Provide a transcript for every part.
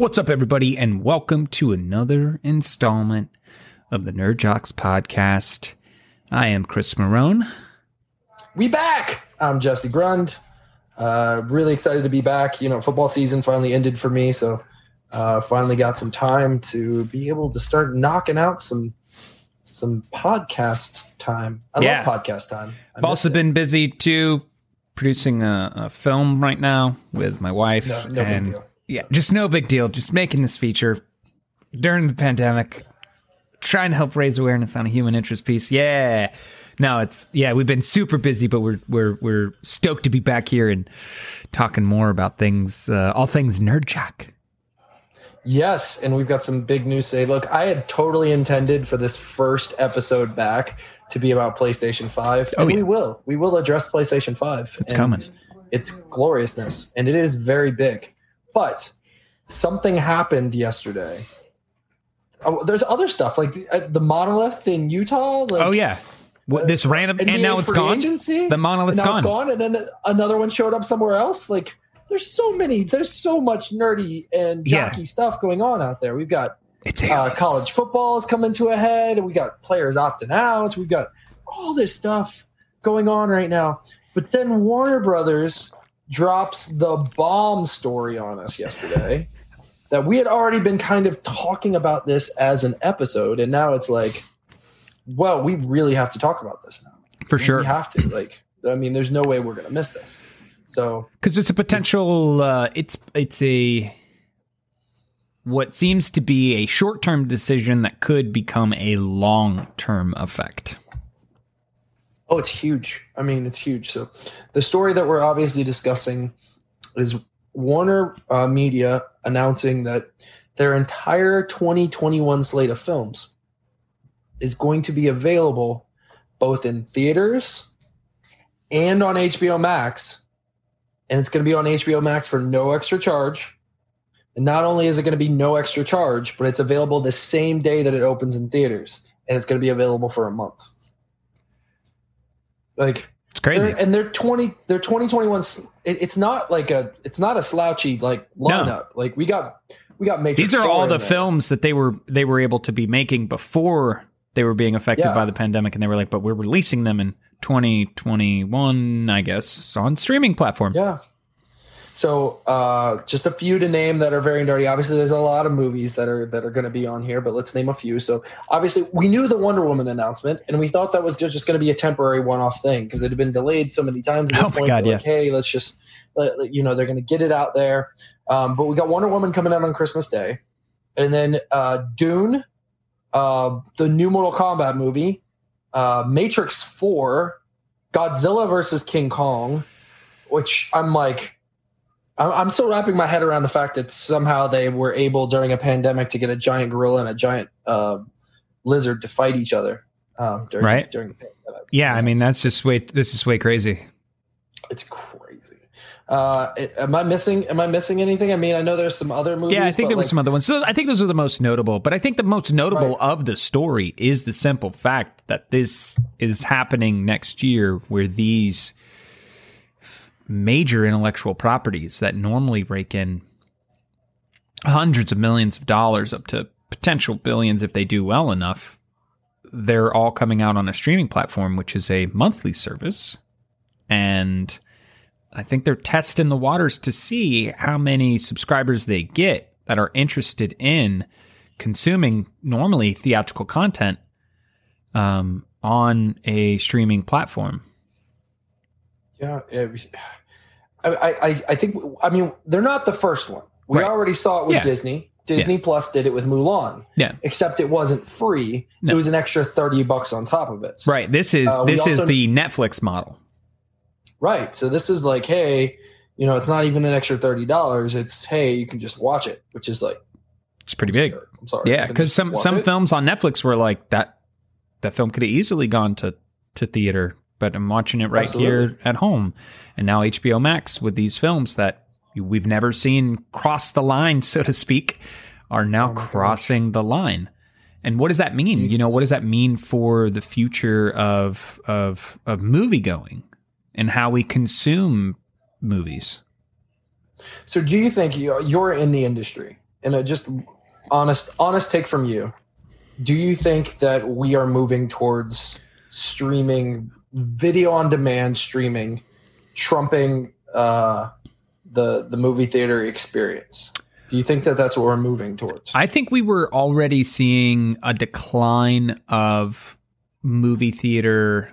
What's up, everybody, and welcome to another installment of the Nerd Jocks podcast. I am Chris Marone. We back. I'm Jesse Grund. Uh, really excited to be back. You know, football season finally ended for me, so uh, finally got some time to be able to start knocking out some some podcast time. I Yeah. love podcast time. I've also it. been busy too, producing a, a film right now with my wife. No- no big and deal. Yeah, just no big deal. Just making this feature during the pandemic, trying to help raise awareness on a human interest piece. Yeah. No, it's yeah, we've been super busy, but we're we're we're stoked to be back here and talking more about things, uh, all things nerd jock. Yes, and we've got some big news today. Look, I had totally intended for this first episode back to be about PlayStation 5. Oh, and yeah. we will. We will address PlayStation 5. It's coming. Its gloriousness. And it is very big. But something happened yesterday. Oh, there's other stuff like the, uh, the monolith in Utah. Like, Oh yeah, what, this random and now it's gone. Agency, The monolith's now it's gone. gone, and then another one showed up somewhere else. Like, there's so many, there's so much nerdy and Yeah. stuff going on out there. We've got uh, college football is coming to a head, we got players opting out. We got all this stuff going on right now. But then Warner Brothers drops the bomb story on us yesterday that we had already been kind of talking about this as an episode, and now it's like, well, we really have to talk about this now. for sure. We have to. Like, I mean, there's no way we're going to miss this. So, because it's a potential uh, it's it's a what seems to be a short-term decision that could become a long-term effect oh, it's huge. I mean, it's huge. So, the story that we're obviously discussing is Warner uh, Media announcing that their entire 2021 slate of films is going to be available both in theaters and on HBO Max. And it's going to be on HBO Max for no extra charge. And not only is it going to be no extra charge, but it's available the same day that it opens in theaters. And it's going to be available for a month. Like, it's crazy. they're- and they're 20 they're 2021. it, it's not like a it's not a slouchy like lineup. Like we got we got Matrix these are all the films that they were they were able to be making before they were being affected Yeah. by the pandemic and they were like but we're releasing them in 2021 i guess on streaming platform. Yeah so uh just a few to name that are very nerdy. Obviously there's a lot of movies that are that are going to be on here but let's name a few. So obviously we knew the wonder woman announcement and we thought that was just, just going to be a temporary one-off thing because it had been delayed so many times at this Oh point God, They're like hey let's just let, you know they're going to get it out there. Um, but we got wonder woman coming out on christmas day. And then uh, dune uh, the new mortal kombat movie uh, matrix 4 godzilla versus king kong which i'm like I'm, I'm still wrapping my head around the fact that somehow they were able during a pandemic to get a giant gorilla and a giant uh, lizard to fight each other um, during, Right. during the pandemic. yeah i mean that's just way this is way crazy it's crazy. Uh, it- am I missing? Am I missing anything? I mean, I know there's some other movies. Yeah, I think there were some other ones. So I think those are the most notable. But I think the most notable Right. of the story is the simple fact that this is happening next year, where these major intellectual properties that normally rake in hundreds of millions of dollars, up to potential billions if they do well enough, they're all coming out on a streaming platform, which is a monthly service, and I think they're testing the waters to see how many subscribers they get that are interested in consuming normally theatrical content um, on a streaming platform. Yeah, it was- I, I, I think. I mean, they're not the first one. We Right. already saw it with Yeah. Disney. Disney Plus did it with Mulan. Yeah. Except it wasn't free. No. It was an extra thirty bucks on top of it. Right. This is Uh, this is the Netflix model. Right. So this is like, hey, you know, it's not even an extra thirty dollars. It's hey, you can just watch it, which is like It's pretty big. I'm sorry. Yeah, because some some it. films on Netflix were like that. That film could have easily gone to to theater, but I'm watching it right here at home. And now HBO Max with these films that we've never seen cross the line, so to speak, are now Oh my gosh. crossing the line. And what does that mean? You know, what does that mean for the future of of of movie going and how we consume movies? So do you think you- you're in the industry? and a just honest honest take from you. Do you think that we are moving towards streaming video on demand streaming trumping uh, the the movie theater experience? Do you think that that's what we're moving towards? I think we were already seeing a decline of movie theater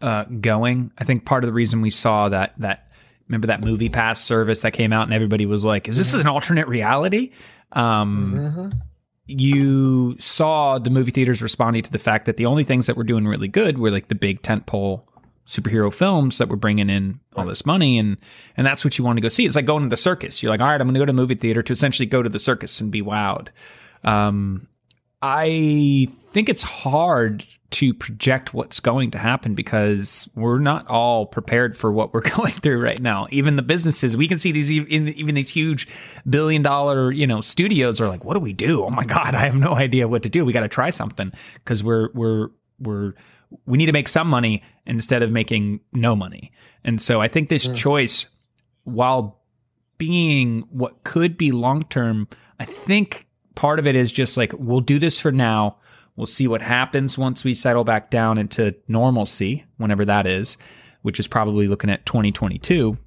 uh, going. I think part of the reason we saw that that remember that movie pass service that came out and everybody was like, "Is this an alternate reality?" Um, Mm-hmm. You saw the movie theaters responding to the fact that the only things that were doing really good were like the big tentpole superhero films that were bringing in all this money and and that's what you want to go see. It's like going to the circus. You're like, all right, I'm going to go to a movie theater to essentially go to the circus and be wowed. Um, I think it's hard to project what's going to happen because we're not all prepared for what we're going through right now. Even the businesses, we can see these even, even these huge billion dollar, you know, studios are like, what do we do? Oh my god, I have no idea what to do. We got to try something because we're we're we're we need to make some money instead of making no money. And so I think this choice while being what could be long term, I think part of it is just like we'll do this for now. We'll see what happens once we settle back down into normalcy, whenever that is, which is probably looking at 2022,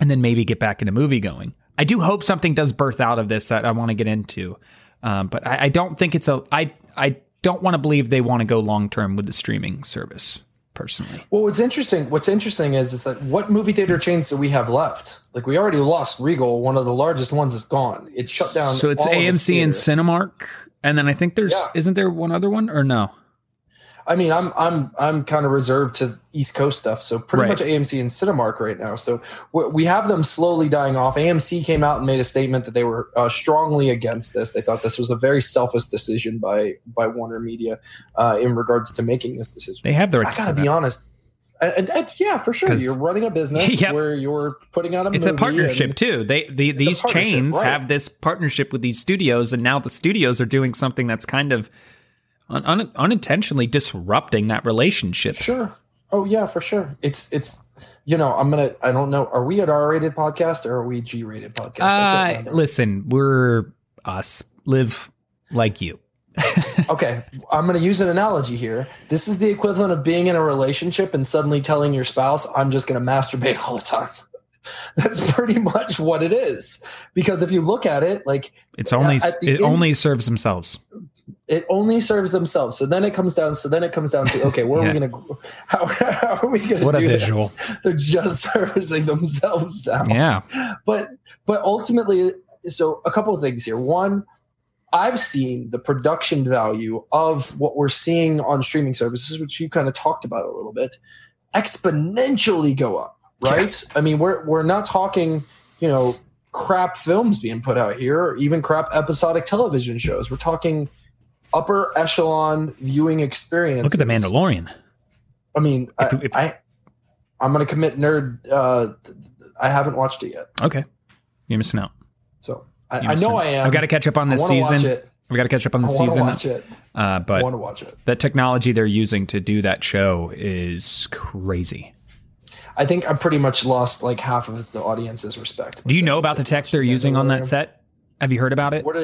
and then maybe get back into movie going. I do hope something does birth out of this that I want to get into, um, but I, I don't think it's a. I I don't want to believe they want to go long term with the streaming service personally. Well, what's interesting, what's interesting is, is that what movie theater chains do we have left? Like we already lost Regal, one of the largest ones is gone. It shut down. So it's AMC and. Cinemark, and then I think there's Yeah. isn't there one other one or no? I mean, I'm I'm I'm kind of reserved to East Coast stuff, so pretty Right. much AMC and Cinemark right now. So we we have them slowly dying off. AMC came out and made a statement that they were uh, strongly against this. They thought this was a very selfish decision by by Warner Media uh, in regards to making this decision. They have the right I to gotta be that. honest. And, and- yeah, for sure. You're running a business Yep. where you're putting out a It's a partnership too. They the, these chains right. have this partnership with these studios, and now the studios are doing something that's kind of un, un, unintentionally disrupting that relationship. Sure. Oh yeah, for sure. It's it's you know I'm gonna I don't know. Are we an R-rated podcast or are we G-rated podcast? Uh, listen, we're us. Live like you. okay, I'm gonna use an analogy here. This is the equivalent of being in a relationship and suddenly telling your spouse, "I'm just gonna masturbate all the time." That's pretty much what it is. Because if you look at it, like It's only it end- only serves themselves. It only serves themselves. So then it comes down. So then it comes down to okay, where are we gonna? How, how are we gonna What a do this? They're just servicing themselves now. Yeah, but but ultimately so a couple of things here one i've seen the production value of what we're seeing on streaming services which you kind of talked about a little bit exponentially go up right i mean we're we're not talking you know crap films being put out here or even crap episodic television shows we're talking upper echelon viewing experience look at the Mandalorian. i mean If- I, if- I i'm gonna commit nerd uh i haven't watched it yet Okay, you're missing out. so I, I know out. I am. I've got to catch up on this to season. I've got to catch up on I the season. watch it. Uh, I but want to watch it. the technology they're using to do that show is crazy. I think I pretty much lost like half of the audience's respect. Do you know about the tech they're using on that set? Have you heard about it? What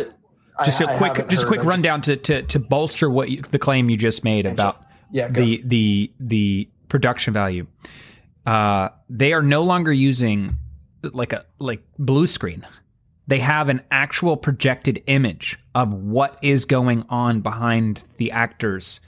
it, I- just a quick, just a quick rundown to, to to bolster what you, the claim you just made about Yeah, the the the production value. Uh, they are no longer using like a like blue screen. They have an actual projected image of what is going on behind the actors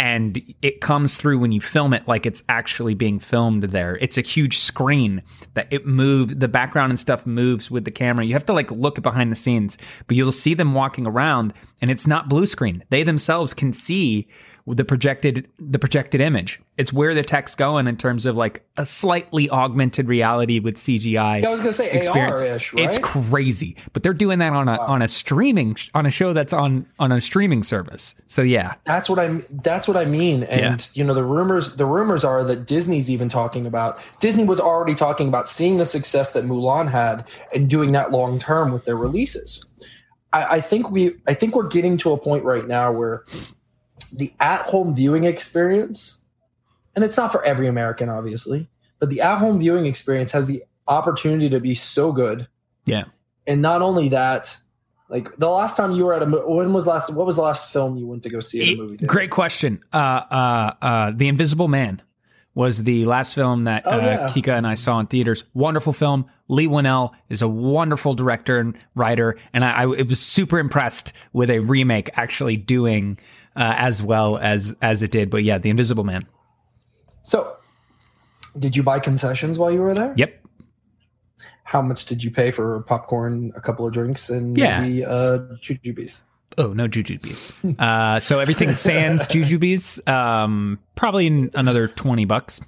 and it comes through when you film it like it's actually being filmed there. It's a huge screen that it moves, the background and stuff moves with the camera. You have to like look behind the scenes, but you'll see them walking around and it's not blue screen. They themselves can see the projected the projected image. It's where the tech's going in terms of like a slightly augmented reality with CGI. Yeah, I was gonna say experience. AR-ish, right? It's crazy, but they're doing that on a on a streaming on a show that's on on a streaming service. So yeah, That's what I. That's what I mean. And you know, the rumors. The rumors are that Disney's even talking about. Disney was already talking about seeing the success that Mulan had and doing that long term with their releases. I, I think we. I think we're getting to a point right now where the at-home viewing experience, and it's not for every American, obviously, but the at-home viewing experience has the opportunity to be so good yeah. and not only that, like the last time you were at a when was last what was the last film you went to go see at a movie? theater? Great question. Uh, uh, uh, the Invisible Man was the last film that Oh, uh, yeah. Kika and I saw in theaters. Wonderful film. Leigh Whannell is a wonderful director and writer, and I, I was super impressed with a remake actually doing uh, as well as as it did. But yeah, The Invisible Man. So, did you buy concessions while you were there? Yep. How much did you pay for popcorn, a couple of drinks, and Yeah, maybe uh, jujubes? Oh no, jujubes. uh, so everything sans jujubes. Um, probably another twenty bucks.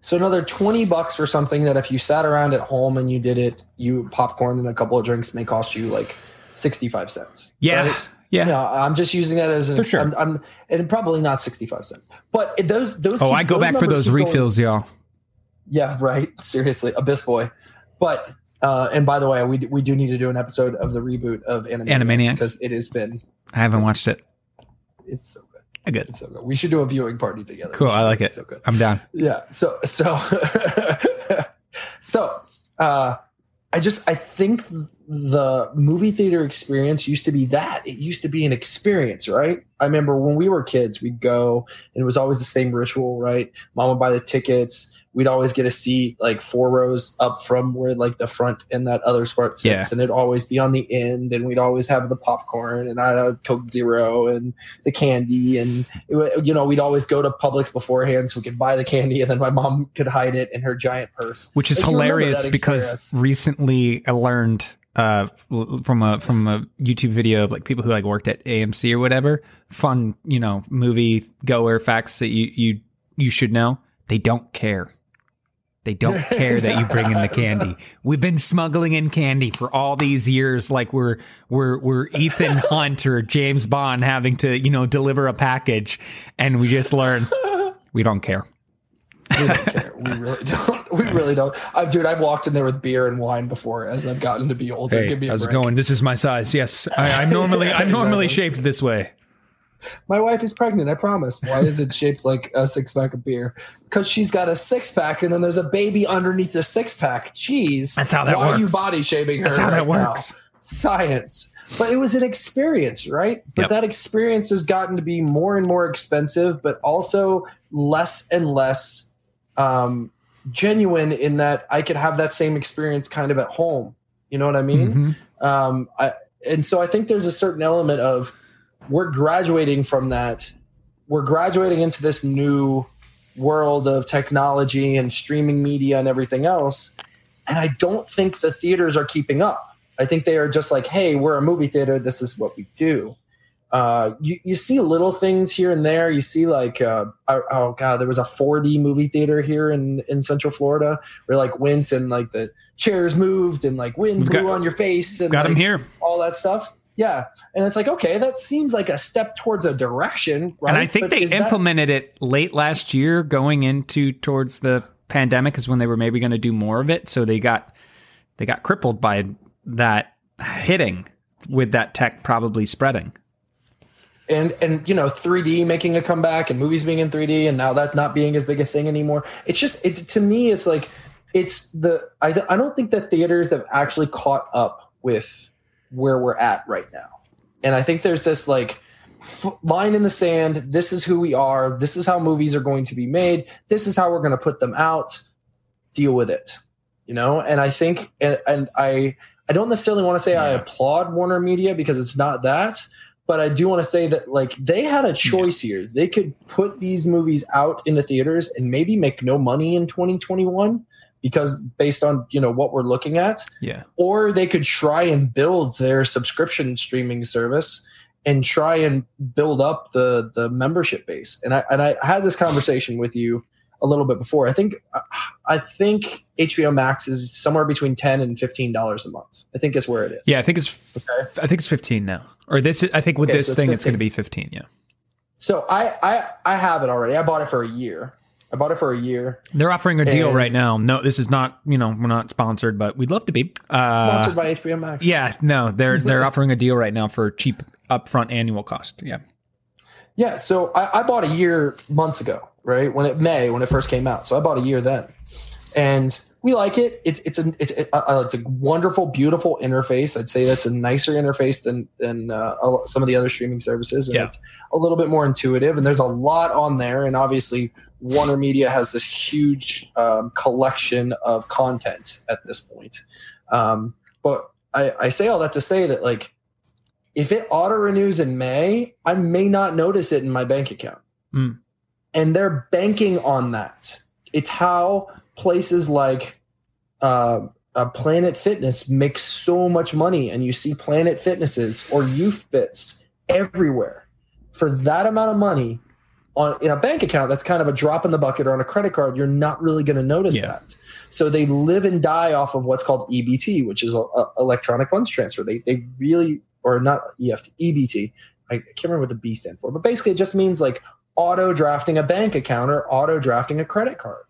So another twenty bucks for something that if you sat around at home and you did it, you popcorn and a couple of drinks may cost you like sixty-five cents. Yeah, right? Yeah. No, I'm just using that as an. For sure. I'm, I'm and probably not sixty-five cents, but those those. Oh, keep- I go back for those keep going- refills, y'all. Yeah, right. Seriously, Abyss Boy. But uh, and by the way, we we do need to do an episode of the reboot of Animaniacs Animaniacs. because it has been I haven't watched it. it's so good. I good. It's so good. We should do a viewing party together. Cool. I like it. So good. I'm down. Yeah. So so so uh I just I think the movie theater experience used to be that. It used to be an experience, right? I remember when we were kids, we'd go and it was always the same ritual, right? Mom would buy the tickets. We'd always get a seat like four rows up from where like the front and that other spot sits, Yeah. and it'd always be on the end. And we'd always have the popcorn and I'd have Coke Zero and the candy, and it, you know we'd always go to Publix beforehand so we could buy the candy, and then my mom could hide it in her giant purse, Which is remember hilarious because recently I learned uh, from a from a YouTube video of like people who like worked at AMC or whatever. Fun, you know, movie goer facts that you you you should know. They don't care. They don't care that you bring in the candy. We've been smuggling in candy for all these years, like we're we're we're Ethan Hunt or James Bond having to you know deliver a package, and we just learn we don't care. we don't care. We really don't. We really don't. I've, dude, I've walked in there with beer and wine before as I've gotten to be older. Give me a how's it going? This is my size. Yes, I, I'm normally I'm normally shaped this way. My wife is pregnant. I promise. Why is it shaped like a six pack of beer? Because she's got a six pack, and then there's a baby underneath the six pack. Jeez, That's how that Why are you works. body shaming her? That's how that right now? works. Science. But it was an experience, right? But Yep. that experience has gotten to be more and more expensive, but also less and less um, genuine in that I could have that same experience kind of at home. You know what I mean? Mhm. um, I, and so I think there's a certain element of we're graduating from that. We're graduating into this new world of technology and streaming media and everything else. And I don't think the theaters are keeping up. I think they are just like, hey, we're a movie theater. This is what we do. Uh, you, you see little things here and there. You see like, uh, oh, god, there was a 4D movie theater here in, in Central Florida where like went and like the chairs moved and like wind blew got- on your face and Got him like, here. all that stuff. Yeah, and it's like okay, that seems like a step towards a direction, right? And I think But they is that- implemented it late last year, going into towards the pandemic, is when they were maybe going to do more of it. So they got they got crippled by that hitting with that tech probably spreading. and and you know 3D making a comeback and movies being in 3D and now that not being as big a thing anymore. It's just it's to me it's like it's the I, I don't think that theaters have actually caught up with where we're at right now. And I think there's this like f- line in the sand, this is who we are, this is how movies are going to be made, this is how we're going to put them out. Deal with it. You know? And I think and, and I I don't necessarily want to say I applaud Warner Media because it's not that but I do want to say that like they had a choice here. They could put these movies out into theaters and maybe make no money in 2021 because based on you know what we're looking at, Yeah. or they could try and build their subscription streaming service and try and build up the the membership base. And I and I had this conversation with you a little bit before. I think I think HBO Max is somewhere between ten and fifteen dollars a month. I think is where it is. Yeah, I think it's Okay. I think it's 15 now. Or this I think with Okay, this so thing it's going to be 15, yeah. So I, I I have it already. I bought it for a year. I bought it for a year. They're offering a deal right now. No, this is not, you know, we're not sponsored, but we'd love to be. Uh Sponsored by HBO Max. yeah, no, they're they're offering a deal right now for cheap upfront annual cost. Yeah. Yeah. So I, I bought a year months ago, right? When it May, when it first came out. So I bought a year then. And we like it. It's it's a it's a, it's a wonderful, beautiful interface. I'd say that's a nicer interface than than uh, some of the other streaming services, and Yeah. it's a little bit more intuitive. And there's a lot on there, and obviously Warner Media has this huge um, collection of content at this point. Um, but I, I say all that to say that like if it auto renews in May, I may not notice it in my bank account. Mm. And they're banking on that. It's how places like uh, uh, Planet Fitness make so much money, and you see Planet Fitnesses or YouFits everywhere for that amount of money on in a bank account. That's kind of a drop in the bucket, or on a credit card. You're not really going to notice Yeah. that. So they live and die off of what's called EBT, which is a, a- electronic funds transfer. They they really or not EFT EBT. I can't remember what the B stand for, but basically it just means like auto drafting a bank account or auto drafting a credit card.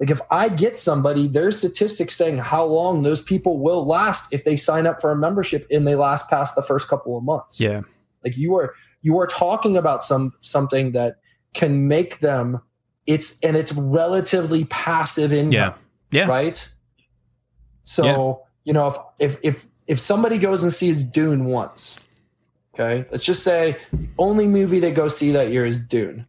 Like if I get somebody, there's statistics saying how long those people will last if they sign up for a membership and they last past the first couple of months. Yeah. Like you are you are talking about some something that can make them it's and it's relatively passive income Yeah. Yeah. right? So Yeah. you know, if if if if somebody goes and sees Dune once, okay, let's just say the only movie they go see that year is Dune.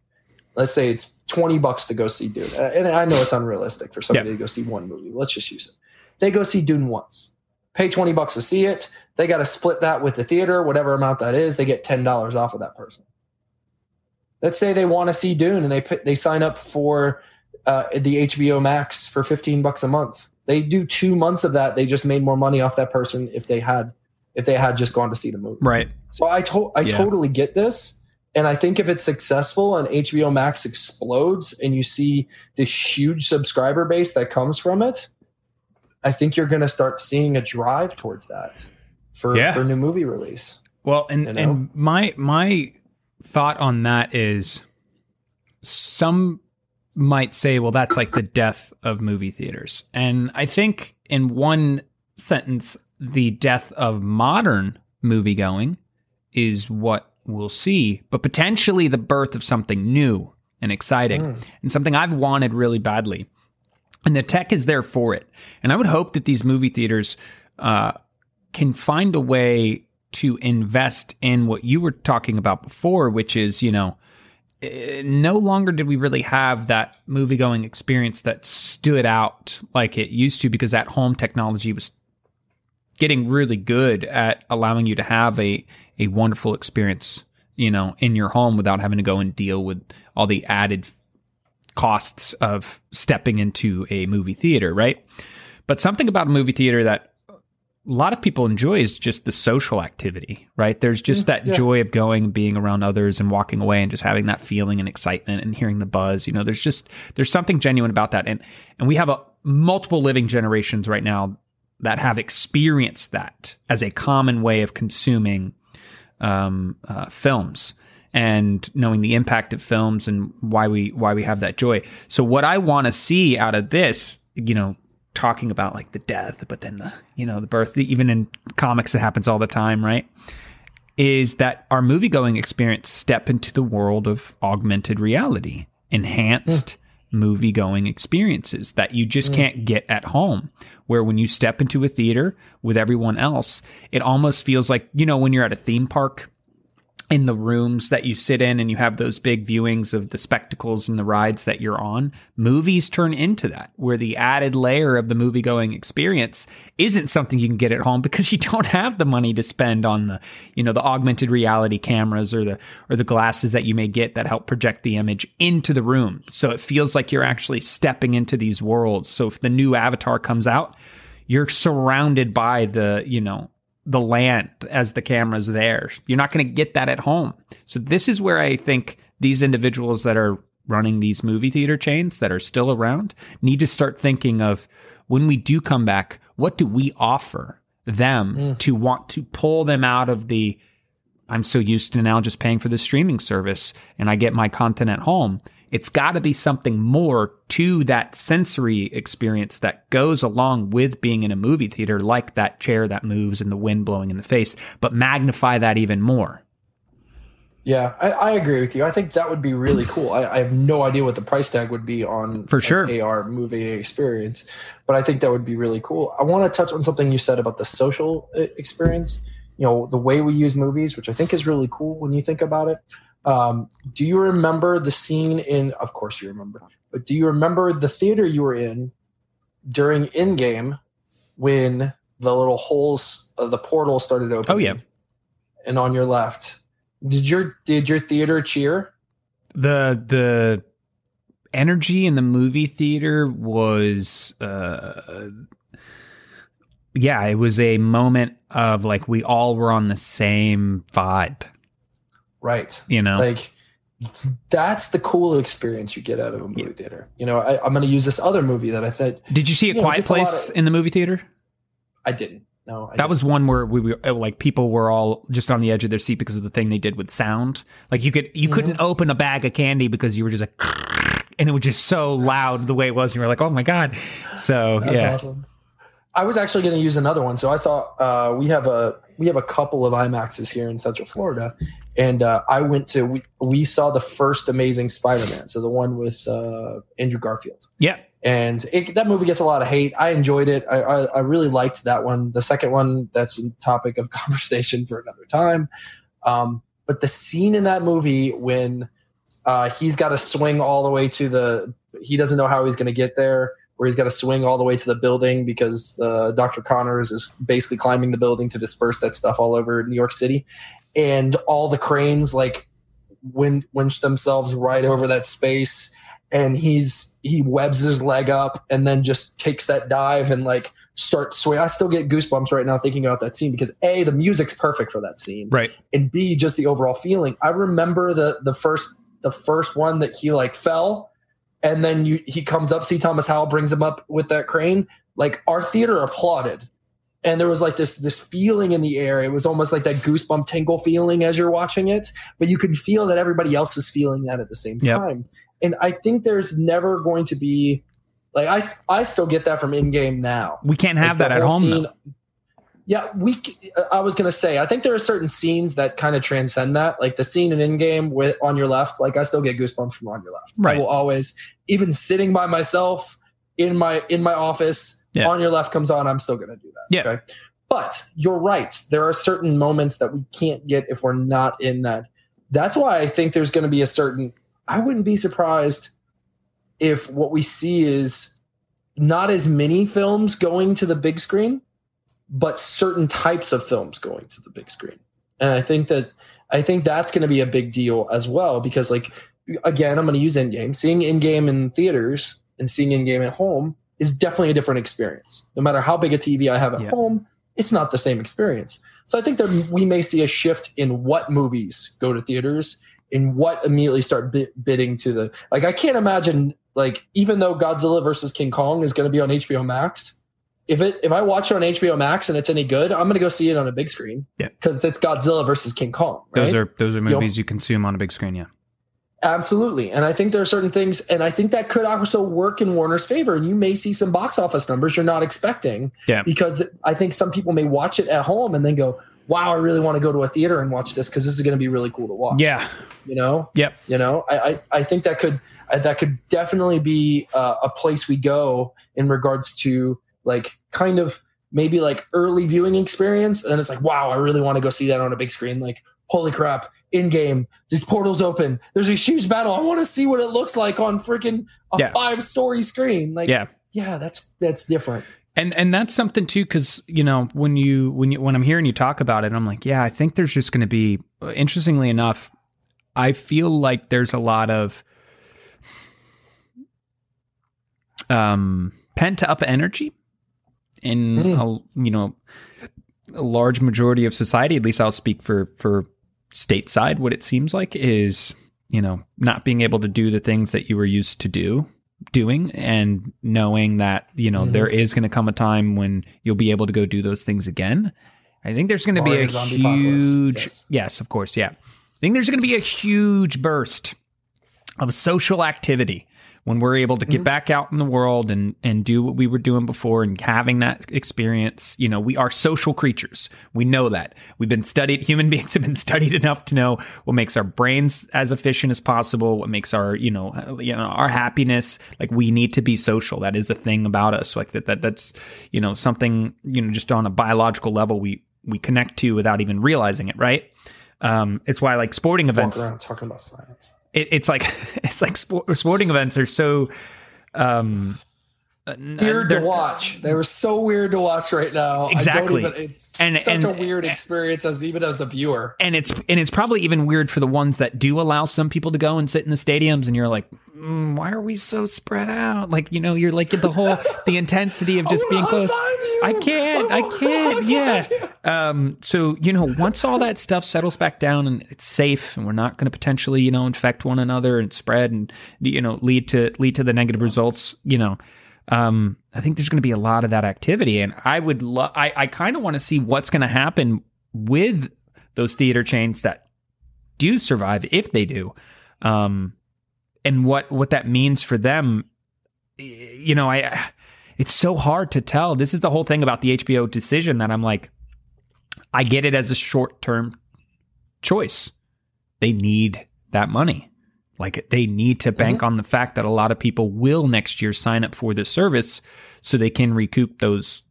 Let's say it's twenty bucks to go see Dune, Uh, and I know it's unrealistic for somebody Yeah. to go see one movie. Let's just use it. They go see Dune once, pay twenty bucks to see it. They got to split that with the theater, whatever amount that is. They get ten dollars off of that person. Let's say they want to see Dune and they they sign up for uh, the HBO Max for 15 bucks a month. They do two months of that. They just made more money off that person if they had if they had just gone to see the movie. Right. So I to- I Yeah. totally get this. And I think if it's successful and HBO Max explodes and you see the huge subscriber base that comes from it, I think you're going to start seeing a drive towards that for, Yeah. for new movie release. Well, and You know? and my my thought on that is some might say, well, that's like the death of movie theaters. And I think in one sentence, the death of modern movie going is what we'll see, but potentially the birth of something new and exciting Mm. and something I've wanted really badly. And the tech is there for it. And I would hope that these movie theaters uh, can find a way to invest in what you were talking about before, which is, you know, eh, no longer did we really have that movie going experience that stood out like it used to because at home technology was getting really good at allowing you to have a, a wonderful experience, you know, in your home without having to go and deal with all the added costs of stepping into a movie theater, right? But something about a movie theater that a lot of people enjoy is just the social activity, right? There's just mm, that yeah. joy of going, being around others and walking away and just having that feeling and excitement and hearing the buzz. You know, there's just there's something genuine about that. And and we have a multiple living generations right now that have experienced that as a common way of consuming um, uh, films and knowing the impact of films and why we why we have that joy. So what I want to see out of this, you know, talking about like the death, but then the you know the birth, even in comics it happens all the time, right? Is that our movie going experience step into the world of augmented reality, enhanced movie going experiences that you just can't get at home. Where when you step into a theater with everyone else, it almost feels like, you know, when you're at a theme park in the rooms that you sit in and you have those big viewings of the spectacles and the rides that you're on, movies turn into that, where the added layer of the movie going experience isn't something you can get at home because you don't have the money to spend on the, you know, the augmented reality cameras or the or the glasses that you may get that help project the image into the room. So it feels like you're actually stepping into these worlds. So if the new avatar comes out, you're surrounded by the, you know, the land as the camera's there. You're not going to get that at home. So this is where I think these individuals that are running these movie theater chains that are still around need to start thinking of when we do come back, what do we offer them hmm. to want to pull them out of the I'm so used to now just paying for the streaming service and I get my content at home. It's got to be something more to that sensory experience that goes along with being in a movie theater, like that chair that moves and the wind blowing in the face, but magnify that even more. Yeah, I, I, agree with you. I think that would be really cool. I, I, have no idea what the price tag would be on for sure AR movie experience, but I think that would be really cool. I want to touch on something you said about the social uh, experience. You know, the way we use movies, which I think is really cool when you think about it. Um, do you remember the scene in? Of course, you remember. But do you remember the theater you were in during Endgame when the little holes of the portal started opening? Oh yeah. And on your left, did your did your theater cheer? The the energy in the movie theater was uh yeah, it was a moment of like we all were on the same vibe. Right. You know. Like that's the cool experience you get out of a movie yeah. theater. You know, I, am going to use this other movie that I said. Did you see a Quiet Place of, in the movie theater? I didn't. No, I that was one where we were uh, like people were all just on the edge of their seat because of the thing they did with sound. Like you could you mm-hmm. couldn't open a bag of candy because you were just like, and it was just so loud the way it was. And you were like, oh my god. So That's yeah. Awesome. I was actually going to use another one. So I saw uh, we have a we have a couple of IMAXs here in Central Florida, and uh, I went to we, we saw the first Amazing Spider-Man, so the one with uh, Andrew Garfield. Yeah, and it, that movie gets a lot of hate. I enjoyed it. I, I, I, really liked that one. The second one, that's a topic of conversation for another time. Um, but the scene in that movie when uh, he's got to swing all the way to the, he doesn't know how he's going to get there, where he's got to swing all the way to the building because uh, Dr. Connors is basically climbing the building to disperse that stuff all over New York City, and all the cranes like win- winch themselves right over that space and he's he webs his leg up and then just takes that dive and like starts swing. I still get goosebumps right now thinking about that scene because a the music's perfect for that scene, right? And b just the overall feeling. I remember the the first the first one that he like fell, and then you he comes up. C. Thomas Howell brings him up with that crane. Like our theater applauded. And there was like this this feeling in the air. It was almost like that goosebump tingle feeling as you're watching it, but you can feel that everybody else is feeling that at the same time. Yep and I think there's never going to be like I I still get that from Endgame now. We can't have like that at home. Scene, yeah, we. I was gonna say I think there are certain scenes that kind of transcend that, like the scene in Endgame with on your left. Like I still get goosebumps from on your left. Right. I will always, even sitting by myself in my in my office, yeah. on your left comes on. I'm still gonna do that. Yeah. Okay? But you're right. There are certain moments that we can't get if we're not in that. That's why I think there's going to be a certain I wouldn't be surprised if what we see is not as many films going to the big screen, but certain types of films going to the big screen. And I think that I think that's going to be a big deal as well because like again, I'm going to use Endgame. Seeing Endgame in theaters and seeing Endgame at home is definitely a different experience. No matter how big a TV I have at yeah. home, it's not the same experience. So I think that we may see a shift in what movies go to theaters and what immediately start bidding to the like i can't imagine like even though godzilla versus king kong is going to be on hbo max if it if i watch it on hbo max and it's any good i'm going to go see it on a big screen yeah because it's godzilla versus king kong right? those are those are movies you, know, you consume on a big screen yeah Absolutely. And I think there are certain things, and I think that could also work in Warner's favor. And you may see some box office numbers you're not expecting. Yeah. Because I think some people may watch it at home and then go, wow, I really want to go to a theater and watch this because this is going to be really cool to watch. Yeah. You know? Yep. You know, I, I, I think that could, uh, that could definitely be uh, a place we go in regards to like kind of maybe like early viewing experience. And then it's like, wow, I really want to go see that on a big screen. Like, holy crap, Endgame, these portals open. There's a huge battle. I want to see what it looks like on freaking a yeah. five story screen. Like, yeah, yeah, that's that's different. And and that's something too, because you know when you when you when I'm hearing you talk about it, I'm like, yeah, I think there's just going to be. Interestingly enough, I feel like there's a lot of um, pent up energy in mm. a, you know a large majority of society. At least I'll speak for for stateside. What it seems like is you know not being able to do the things that you were used to do doing and knowing that you know mm-hmm. there is going to come a time when you'll be able to go do those things again i think there's going to be a huge yes. yes. of course yeah i think there's going to be a huge burst of social activity when we're able to get Mhm. back out in the world and and do what we were doing before and having that experience you know we are social creatures. We know that. We've been studied human beings have been studied enough to know what makes our brains as efficient as possible what makes our you know uh, you know our happiness. Like we need to be social. That is a thing about us. Like that, that that's you know something you know just on a biological level we we connect to without even realizing it right? Um it's why like sporting events. talking about science. It, it's like it's like sport, sporting events are so um Weird to watch. They were so weird to watch right now. Exactly. even- it's And- such and- a weird experience as even as a viewer. and it's and it's probably even weird for the ones that do allow some people to go and sit in the stadiums and you're like mm, why are we so spread out like you know you're like the whole the intensity of just being close. I can't. I can't. Yeah. Um. So you know, once all that stuff settles back down and it's safe, and we're not going to potentially, you know, infect one another and spread and you know lead to lead to the negative results. You know, um, I think there's going to be a lot of that activity, and I would. I I kind of want to see what's going to happen with those theater chains that do survive, if they do, um, and what what that means for them. You know, I it's so hard to tell. This is the whole thing about the HBO decision that I'm like, I get it as a short term choice. They need that money. Like they need to bank mm-hmm. on the fact that a lot of people will next year sign up for this service so they can recoup those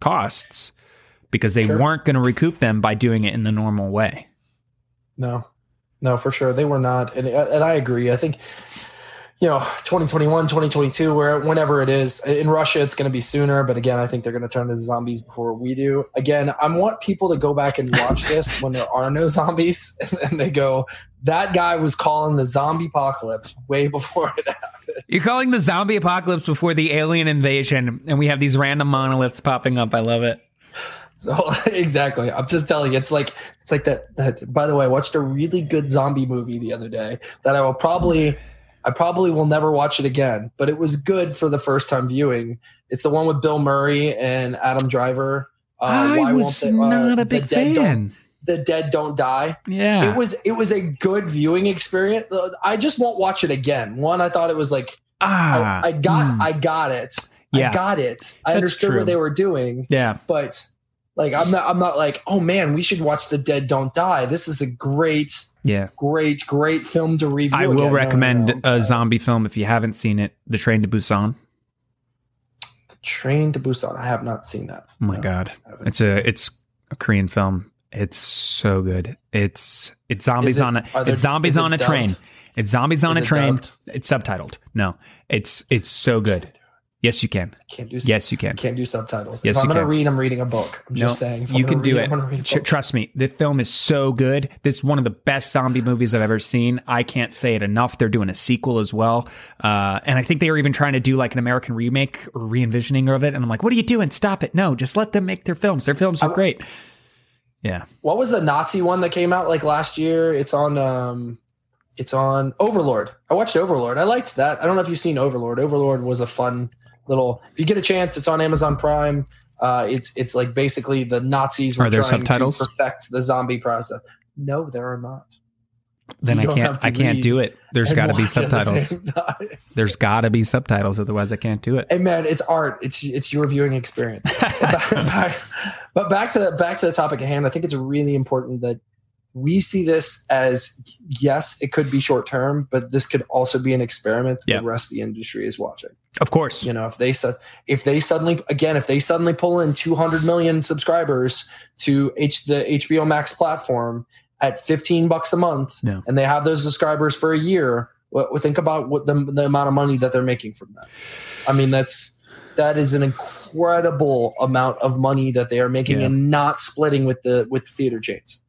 costs because they Sure. weren't going to recoup them by doing it in the normal way. No, no, for sure. They were not. And, uh, and I agree. I think, you know, 2021, 2022, where whenever it is in Russia, it's going to be sooner. But again, I think they're going to turn into zombies before we do. Again, I want people to go back and watch this when there are no zombies and they go, that guy was calling the zombie apocalypse way before it happened. You're calling the zombie apocalypse before the alien invasion, and we have these random monoliths popping up. I love it. So exactly, I'm just telling you, it's like it's like that. That by the way, I watched a really good zombie movie the other day that I will probably, I probably will never watch it again. But it was good for the first time viewing. It's the one with Bill Murray and Adam Driver. Uh, I was they- uh, not a The big fan. the dead don't die. Yeah. It was it was a good viewing experience. I just won't watch it again. One, I thought it was like ah, I, I got mm, I got it. Yeah. I got it. I That's understood true. what they were doing yeah. but like I'm not I'm not like oh man we should watch The Dead Don't Die. This is a great Yeah. great great film to review. I will again. No, no, recommend a zombie film if you haven't seen it, The Train to Busan. The Train to Busan. I have not seen that. Oh my No, god. It's a it's a Korean film. It's so good. It's it's zombies it- on a there- it's zombies on a dubbed? train. It's zombies on Is a train. dubbed? It's subtitled. No. It's it's so good. Yes, you can. Can't do Yes, you can. can't do subtitles. Yes, if I'm gonna read, I'm reading a book. I'm No, just saying. You can do read, it. I'm read a Tr- book. trust me, the film is so good. This is one of the best zombie movies I've ever seen. I can't say it enough. They're doing a sequel as well, uh, and I think they are even trying to do like an American remake or re-envisioning of it. And I'm like, what are you doing? Stop it! No, just let them make their films. Their films are I- great. Yeah, What was the Nazi one that came out like last year? It's on um it's on Overlord. I watched Overlord. I liked that. I don't know if you've seen Overlord. Overlord was a fun little if you get a chance, it's on Amazon Prime. Uh it's it's like basically the Nazis were Are there trying subtitles? to perfect the zombie process. No, there are not. then You I can't. I can't do it. There's got to be at the subtitles. There's got to be subtitles, otherwise I can't do it. Hey man, it's art. It's it's your viewing experience. But back, back- but back to the back to the topic at hand. I think it's really important that we see this as yes, it could be short term, but this could also be an experiment that Yeah. the rest of the industry is watching. Of course. You know, if they if they suddenly again if they suddenly pull in 200 million subscribers to H the HBO Max platform at 15 bucks a month, Yeah. and they have those subscribers for a year, what, think about what the, the amount of money that they're making from that. I mean, that's that is an incredible amount of money that they are making Yeah. and not splitting with the with the theater chains.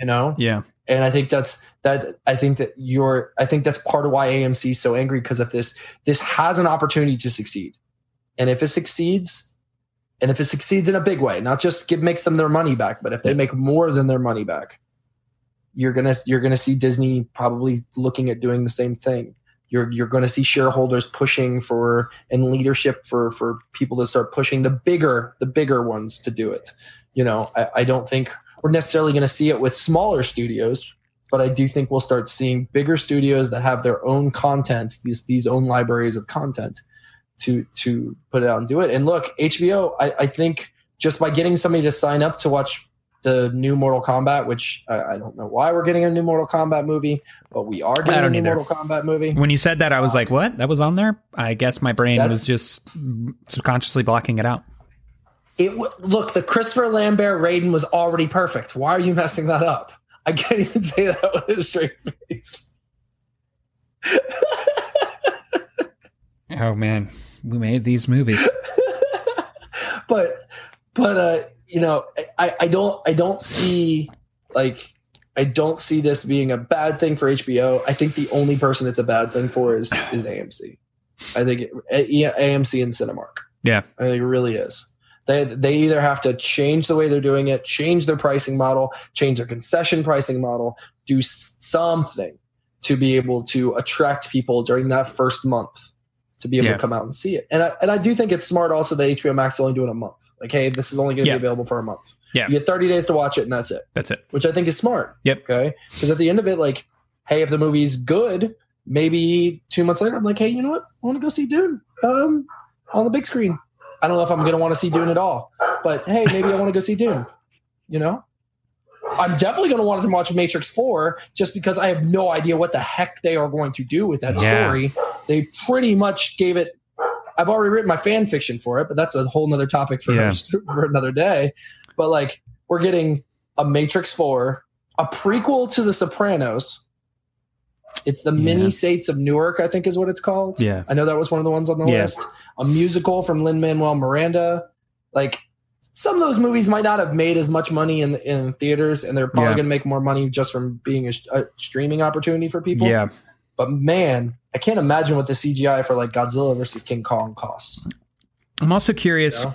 You know, Yeah. and I think that's that. I think that you're. I think that's part of why AMC is so angry because if this this has an opportunity to succeed, and if it succeeds, and if it succeeds in a big way, not just give makes them their money back, but if they Yeah. make more than their money back, you're gonna you're gonna see Disney probably looking at doing the same thing. You're you're going to see shareholders pushing for and leadership for for people to start pushing the bigger the bigger ones to do it. You know, I, I don't think we're necessarily going to see it with smaller studios but I do think we'll start seeing bigger studios that have their own content, these these own libraries of content to to put it out and do it. And look, HBO, I, I think just by getting somebody to sign up to watch the new Mortal Kombat, which I, I, don't know why we're getting a new Mortal Kombat movie, but we are getting a new either. Mortal Kombat movie. When you said that, I was like, "What? That was on there?" I guess my brain was just subconsciously blocking it out. It look the Christopher Lambert Raiden was already perfect. Why are you messing that up? I can't even say that with a straight face. oh man, we made these movies. but but uh you know, I, I don't I don't see like I don't see this being a bad thing for HBO. I think the only person it's a bad thing for is is AMC. I think it, AMC and Cinemark. Yeah, I think it really is. They they either have to change the way they're doing it, change their pricing model, change their concession pricing model, do something to be able to attract people during that first month to be able yeah. to come out and see it. And I, and I do think it's smart also that HBO Max is only doing a month. Like, hey, this is only going to yeah. be available for a month. Yeah. You get 30 days to watch it and that's it. That's it. Which I think is smart. Yep. Okay. Because at the end of it, like, hey, if the movie's good, maybe two months later, I'm like, hey, you know what? I want to go see Dune um, on the big screen. I don't know if I'm going to want to see Dune at all, but hey, maybe I want to go see Dune. You know? I'm definitely going to want to watch Matrix 4 just because I have no idea what the heck they are going to do with that yeah. story. They pretty much gave it. I've already written my fan fiction for it, but that's a whole nother topic for, yeah. for another day. But like, we're getting a Matrix 4, a prequel to The Sopranos. It's the yeah. Many Saints of Newark, I think is what it's called. Yeah. I know that was one of the ones on the yeah. list. A musical from Lin Manuel Miranda. Like, some of those movies might not have made as much money in in theaters, and they're probably yeah. going to make more money just from being a, a, streaming opportunity for people. Yeah. But man, I can't imagine what the CGI for like Godzilla versus King Kong costs. I'm also curious, you know?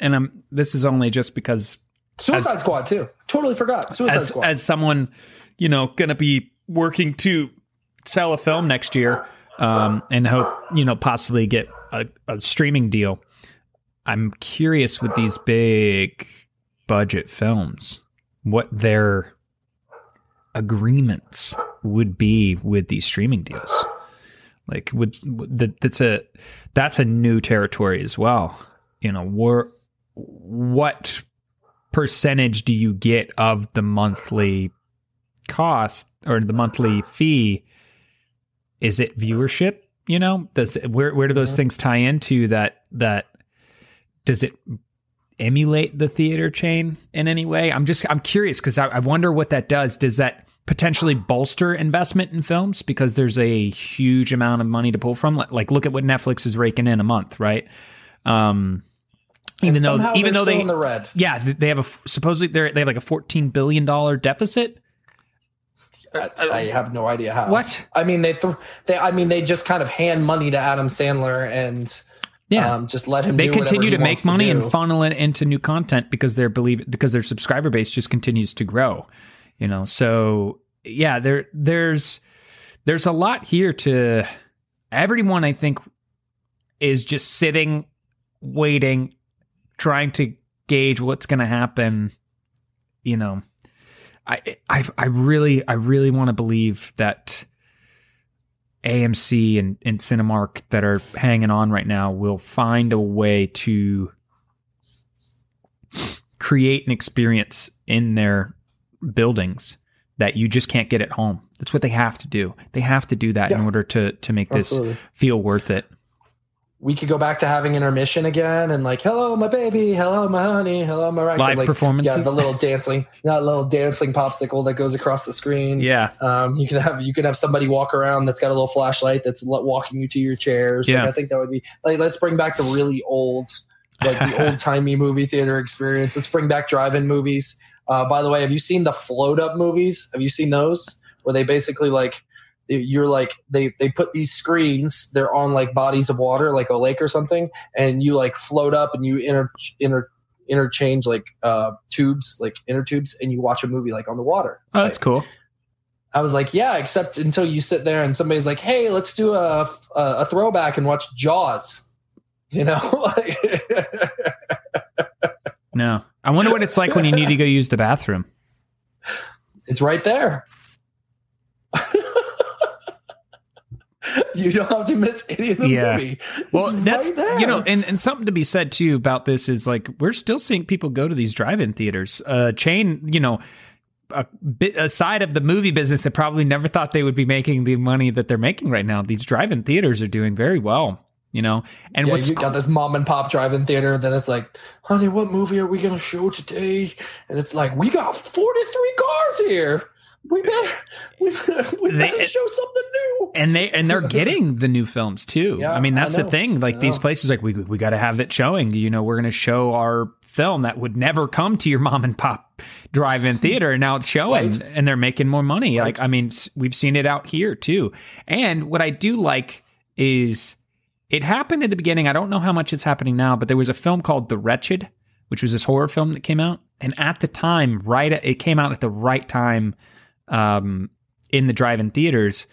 and I'm this is only just because Suicide as, Squad too. Totally forgot Suicide as, Squad. As someone, you know, going to be working to sell a film next year, um, and hope you know possibly get a, a streaming deal. I'm curious with these big budget films what their agreements would be with these streaming deals. Like with that's a that's a new territory as well. You know, what percentage do you get of the monthly cost or the monthly fee? Is it viewership? You know, does where where do those mm-hmm. things tie into that that does it emulate the theater chain in any way? I'm just I'm curious because I, I, wonder what that does. Does that potentially bolster investment in films because there's a huge amount of money to pull from? Like, look at what Netflix is raking in a month, right? Um, even though even though they in the red, yeah, they have a supposedly they they have like a 14 billion dollar deficit. I have no idea how. What? I mean, they th- they I mean they just kind of hand money to Adam Sandler and yeah, um, just let him. They continue to make money to and funnel it into new content because their believe because their subscriber base just continues to grow. You know, so yeah, there there's there's a lot here to everyone. I think is just sitting, waiting, trying to gauge what's going to happen. You know, I I I really I really want to believe that AMC and, and Cinemark that are hanging on right now will find a way to create an experience in their buildings that you just can't get at home. That's what they have to do. They have to do that yeah. in order to to make Absolutely. this feel worth it we could go back to having intermission again and like, hello, my baby, hello, my honey, hello, my live like, performances. Yeah, the little dancing, that little dancing popsicle that goes across the screen. Yeah, um, you can have you can have somebody walk around that's got a little flashlight that's walking you to your chairs. Yeah, like, I think that would be like let's bring back the really old, like the old timey movie theater experience. Let's bring back drive-in movies. Uh, by the way, have you seen the float up movies? Have you seen those where they basically like you're like they they put these screens they're on like bodies of water like a lake or something and you like float up and you inter, inter interchange like uh tubes like inner tubes and you watch a movie like on the water. Oh that's like, cool. I was like yeah except until you sit there and somebody's like hey let's do a a, a throwback and watch jaws you know? No. I wonder what it's like when you need to go use the bathroom. It's right there you don't have to miss any of the Yeah. movie. It's Well, right that's there. you know, and, and something to be said too about this is like we're still seeing people go to these drive-in theaters. Uh, chain, you know, a bit aside of the movie business that probably never thought they would be making the money that they're making right now. These drive-in theaters are doing very well. You know, and yeah, what's you got this mom and pop drive-in theater. Then it's like, honey, what movie are we gonna show today? And it's like, we got forty-three cars here. We better, we better, we They- better show something new. and they and they're getting the new films too. Yeah, I mean, I that's the thing. Like these places, like we we got to have it showing. You know, we're going to show our film that would never come to your mom and pop drive-in theater, and now it's showing, Right. and they're making more money. Right. Like I mean, we've seen it out here too. And what I do like is it happened at the beginning. I don't know how much it's happening now, but there was a film called The Wretched, which was this horror film that came out, and at the time, right, it came out at the right time um, in the drive-in theaters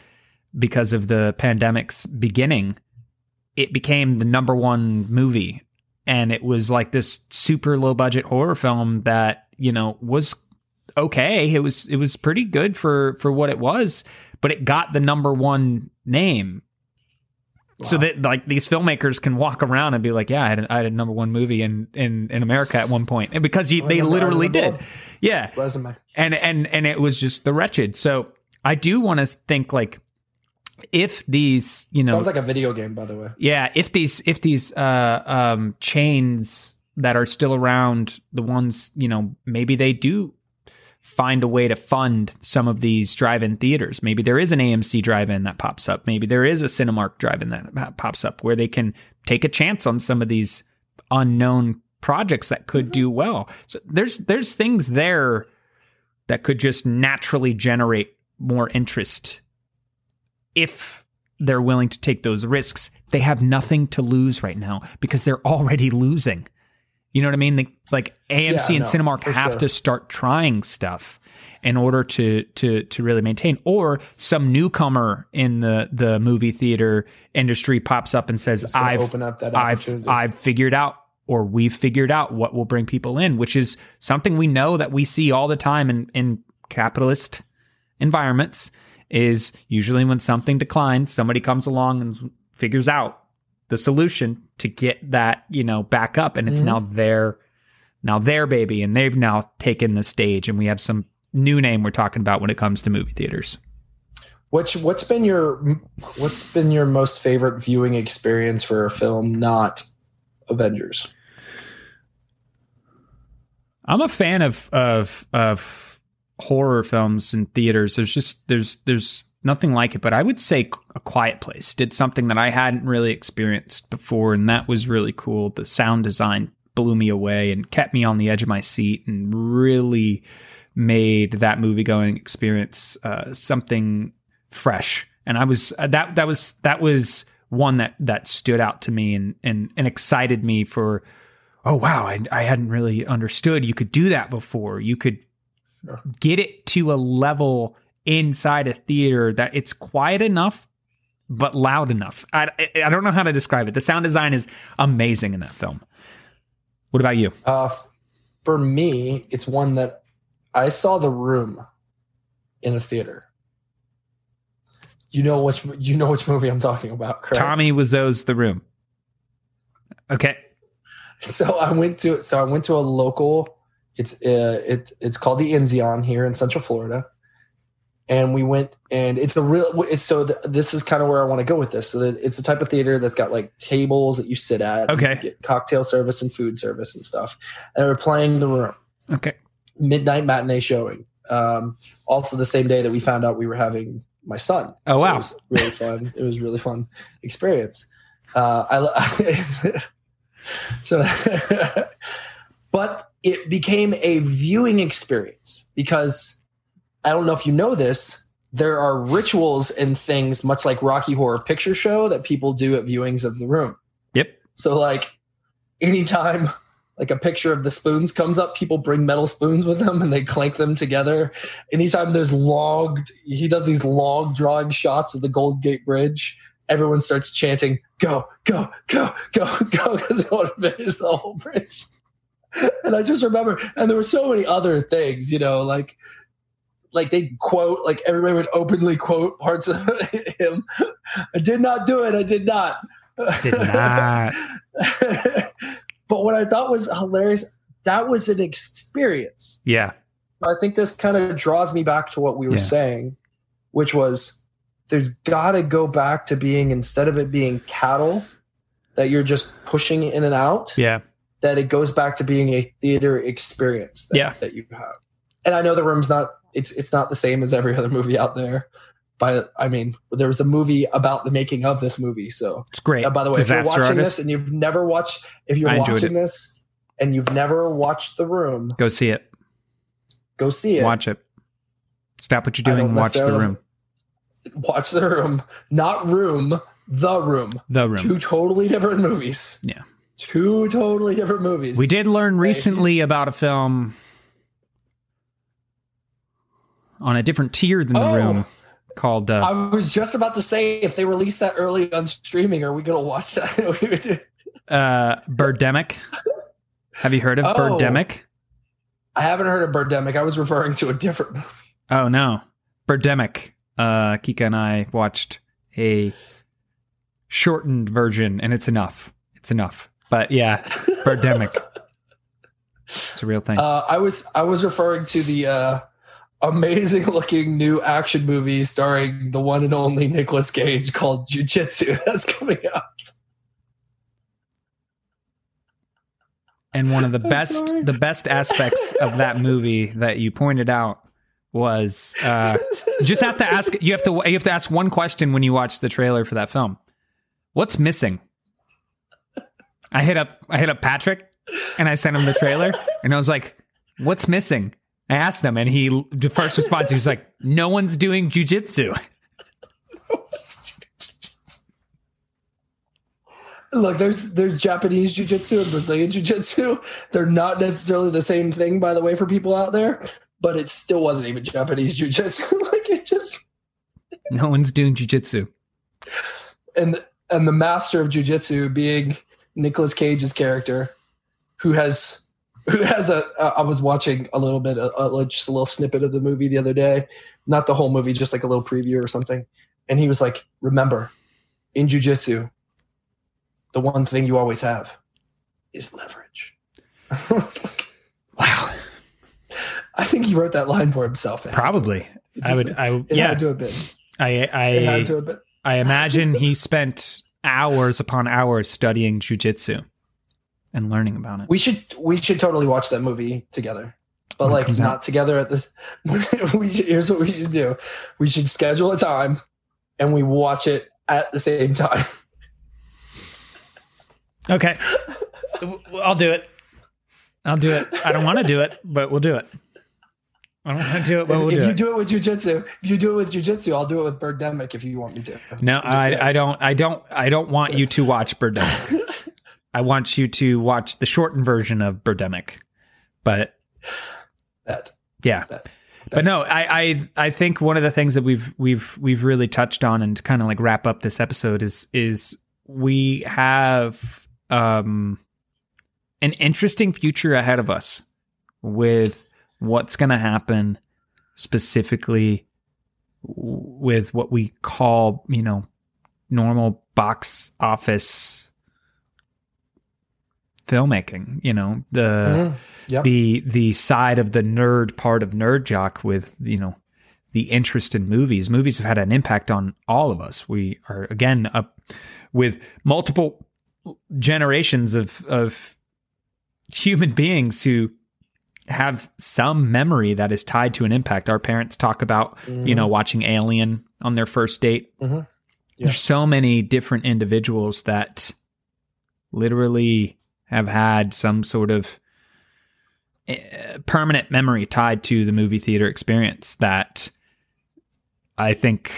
because of the pandemic's beginning, it became the number one movie. And it was like this super low budget horror film that, you know, was okay. It was it was pretty good for for what it was, but it got the number one name. So that like these filmmakers can walk around and be like, yeah, I had a, I had a number one movie in in in America at one point. point, and because you, they literally did, yeah resume. and and and it was just the wretched so i do want to think like if these you know Sounds like a video game, by the way. yeah if these if these uh um chains that are still around the ones you know maybe they do find a way to fund some of these drive-in theaters maybe there is an amc drive-in that pops up maybe there is a cinemark drive-in that pops up where they can take a chance on some of these unknown projects that could do well so there's there's things there that could just naturally generate more interest if they're willing to take those risks. They have nothing to lose right now because they're already losing. You know what I mean? Like AMC Yeah, and no, Cinemark have sure. to start trying stuff in order to to to really maintain or some newcomer in the the movie theater industry pops up and says I've open up that I've. I've figured out or we've figured out what will bring people in, which is something we know that we see all the time in in capitalist environments is usually when something declines, somebody comes along and figures out the solution to get that, you know, back up and it's Mhm. now their now their baby and they've now taken the stage and we have some new name we're talking about when it comes to movie theaters. What's what's been your what's been your most favorite viewing experience for a film not Avengers? I'm a fan of of of horror films in theaters. There's just there's there's nothing like it. But I would say A Quiet Place did something that I hadn't really experienced before, and that was really cool. The sound design blew me away and kept me on the edge of my seat, and really made that movie going experience uh, something fresh. And I was uh, that that was that was one that that stood out to me and and and excited me for oh wow I, I hadn't really understood you could do that before you could get it to a level inside a theater that it's quiet enough but loud enough I, I i don't know how to describe it the sound design is amazing in that film what about you Uh, for me, it's one that I saw The Room in a theater. You know which you know which movie I'm talking about, correct? tommy wiseau's the room okay So I went to so I went to a local. It's uh, it it's called the Enzian here in Central Florida, and we went and it's a real. It's, so th- this is kind of where I want to go with this. So that it's a type of theater that's got like tables that you sit at. Okay. cocktail service and food service and stuff. And we're playing the room okay midnight matinee showing. Um, also the same day that we found out we were having my son. Oh, So wow. It was really fun. it was a really fun experience. Uh, I so, but it became a viewing experience because I don't know if you know this. There are rituals and things, much like Rocky Horror Picture Show, that people do at viewings of the room. yep So like anytime like a picture of the spoons comes up, people bring metal spoons with them and they clank them together. Anytime there's logged, he does these log drawing shots of the Gold Gate Bridge. Everyone starts chanting, "Go, go, go, go, go!" because they want to finish the whole bridge. And I just remember, and there were so many other things, you know, like like they quote like everybody would openly quote parts of him. I did not do it. I did not. Did not. but what I thought was hilarious, that was an experience. Yeah. I think this kind of draws me back to what we were Yeah. saying, which was there's got to go back to being instead of it being cattle that you're just pushing in and out, Yeah. that it goes back to being a theater experience that, Yeah. that you have. And I know the room's not it's it's not the same as every other movie out there. But I mean, there was a movie about the making of this movie. So It's great. uh, by the way, if you're watching Artist. this and you've never watched if you're watching it. this and you've never watched The Room, Go see it. go see it. Watch it. Stop what you're doing. Watch the room. watch the room not room the room The room. two totally different movies Yeah. two totally different movies We did learn recently about a film on a different tier than the Oh. room called uh, i was just about to say if they release that early on streaming are we gonna watch that We would do- uh, Birdemic. Have you heard of Oh. Birdemic? i haven't heard of birdemic i was referring to a different movie Oh no, Birdemic. Uh, Kika and I watched a shortened version, and it's enough. It's enough. But yeah, Birdemic. It's a real thing. uh, i was i was referring to the uh amazing looking new action movie starring the one and only Nicolas Cage called Jiu-Jitsu that's coming out. and one of the I'm best, sorry. the best aspects of that movie that you pointed out was uh, just have to ask. You have to you have to ask one question when you watch the trailer for that film. What's missing? I hit up I hit up Patrick and I sent him the trailer and I was like, "What's missing?" I asked him and he the first response he was like, "No one's doing jujitsu." Look, there's there's Japanese jiu-jitsu and Brazilian jiu-jitsu. They're not necessarily the same thing, by the way, for people out there. But it still wasn't even Japanese jiu-jitsu. like it just No one's doing jujitsu. and and the master of jiu-jitsu being Nicolas Cage's character, who has who has a. Uh, I was watching a little bit, a, a, just a little snippet of the movie the other day, not the whole movie, just like a little preview or something. And he was like, "Remember, in jiu-jitsu, the one thing you always have is leverage." I was like, Wow, I think he wrote that line for himself. It probably. just- I would. I It yeah. had to have been. I It I had to have been. I imagine he spent hours upon hours studying jujitsu and learning about it. We should we should totally watch that movie together. But When like not out. together at this. we should, here's what we should do: we should schedule a time, and we watch it at the same time. Okay, I'll do it. I'll do it. I don't want to do it, but we'll do it. I don't want to do it, but we'll if do you it. do it with jujitsu, if you do it with jujitsu, I'll do it with Birdemic if you want me to. No, I'm just saying. I, I don't. I don't. I don't want you to watch Birdemic. I want you to watch the shortened version of Birdemic. But That yeah, that. but no, I, I I think one of the things that we've we've we've really touched on and to kind of like wrap up this episode is is we have um an interesting future ahead of us with what's going to happen specifically with what we call you know normal box office filmmaking you know the Mhm. Yep. the the side of the nerd part of nerd jock with you know the interest in movies movies have had an impact on all of us we are again up with multiple generations of of human beings who have some memory that is tied to an impact our parents talk about you know watching alien on their first date Mhm. Yeah. there's so many different individuals that literally have had some sort of eh, permanent memory tied to the movie theater experience that I think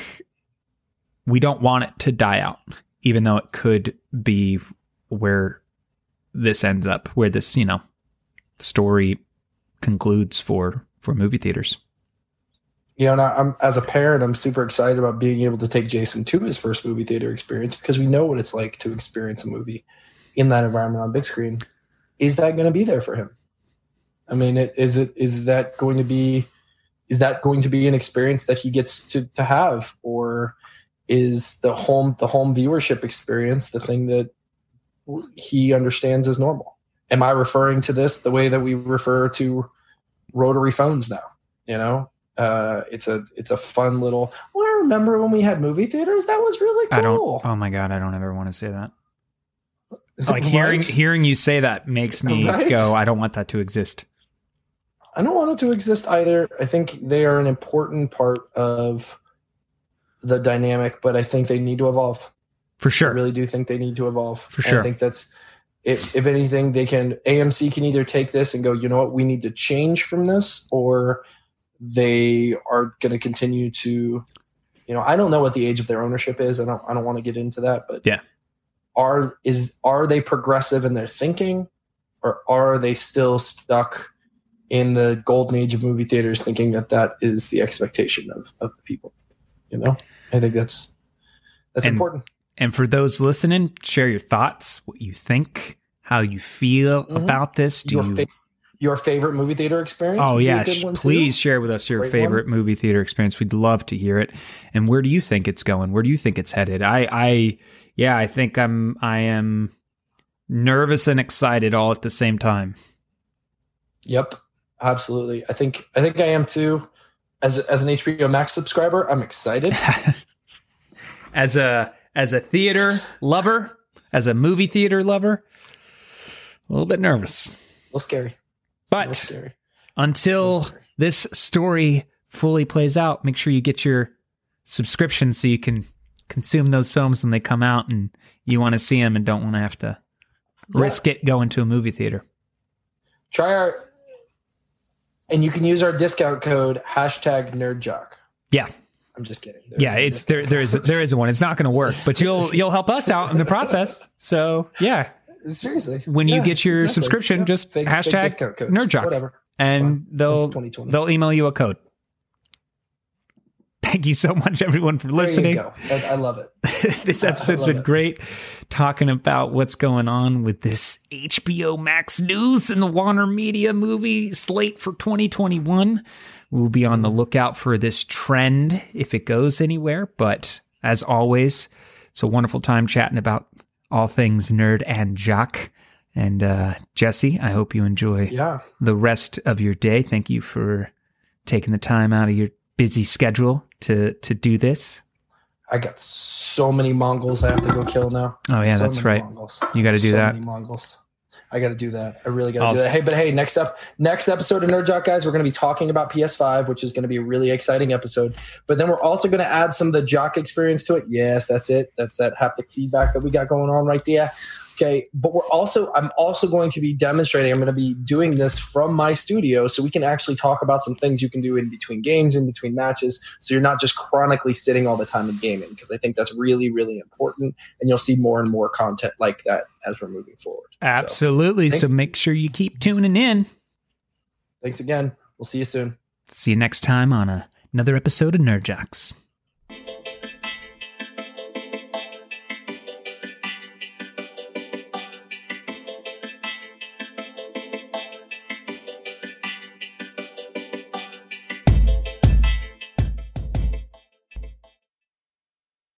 we don't want it to die out, even though it could be where this ends up, where this, you know, story concludes for for movie theaters. You know, and I'm as a parent, I'm super excited about being able to take Jason to his first movie theater experience because we know what it's like to experience a movie in that environment on big screen. Is that going to be there for him? I mean, it, is it is that going to be is that going to be an experience that he gets to to have or is the home the home viewership experience the thing that he understands as normal am i referring to this the way that we refer to rotary phones now you know uh, it's a it's a fun little well i remember when we had movie theaters that was really cool I don't. Oh my god, I don't ever want to say that. Like Right? hearing hearing you say that makes me Right? go. I don't want that to exist. I don't want it to exist either. I think they are an important part of the dynamic, but I think they need to evolve. For sure. I really do think they need to evolve. For And sure. I think that's if if anything, they can AMC can either take this and go, you know what, we need to change from this, or they are going to continue to, you know, I don't know what the age of their ownership is. I don't I don't want to get into that, but Yeah. Are is are they progressive in their thinking, or are they still stuck in the golden age of movie theaters, thinking that that is the expectation of of the people? You know, I think that's that's And- important. And for those listening, share your thoughts, what you think, how you feel Mhm. about this. Do your you? fa- your favorite movie theater experience? Oh would be a yeah, one, too. please share with us your favorite movie theater experience. We'd love to hear it. And where do you think it's going? Where do you think it's headed? I, I, yeah, I think I'm, I am nervous and excited all at the same time. Yep, absolutely. I think I think I am too. As as an HBO Max subscriber, I'm excited. as a as a theater lover, as a movie theater lover, a little bit nervous. A little scary. A little But scary. Until scary. this story fully plays out, make sure you get your subscription so you can consume those films when they come out and you want to see them and don't want to have to Yeah. risk it going to a movie theater. try our, and you can use our discount code hashtag NerdJock. Yeah. I'm just kidding. There's Yeah, it's there there is there is one. It's not going to work, but you'll you'll help us out in the process. So, yeah. seriously. When you get your exactly. subscription, Yeah. just Fake- fake hashtag codes. NerdJock. Whatever. And they'll they'll email you a code. Thank you so much everyone for There you listening. go. I, love it. this episode's been it. great talking about what's going on with this HBO Max news and the Warner Media movie slate for 2021. We'll be on the lookout for this trend if it goes anywhere. But as always, it's a wonderful time chatting about all things nerd and jock. And uh, Jesse, I hope you enjoy Yeah. the rest of your day. Thank you for taking the time out of your busy schedule to to do this. I got so many Mongols I have to go kill now. Oh yeah, So that's right. Mongols. You got to do so that. Many Mongols. I got to do that. I really got to I'll do that. Hey, but hey, next up, next episode of Nerd Jock, guys, we're going to be talking about PS5, which is going to be a really exciting episode. But then we're also going to add some of the Jock experience to it. Yes, that's it. That's that haptic feedback that we got going on right there. Okay, but we're also I'm also going to be demonstrating. I'm going to be doing this from my studio, so we can actually talk about some things you can do in between games, in between matches, so you're not just chronically sitting all the time in gaming. Because I think that's really, really important, and you'll see more and more content like that as we're moving forward. Absolutely. So, Thank- make sure you keep tuning in. thanks again. We'll see you soon. See you next time on a, another episode of Nerd Jocks.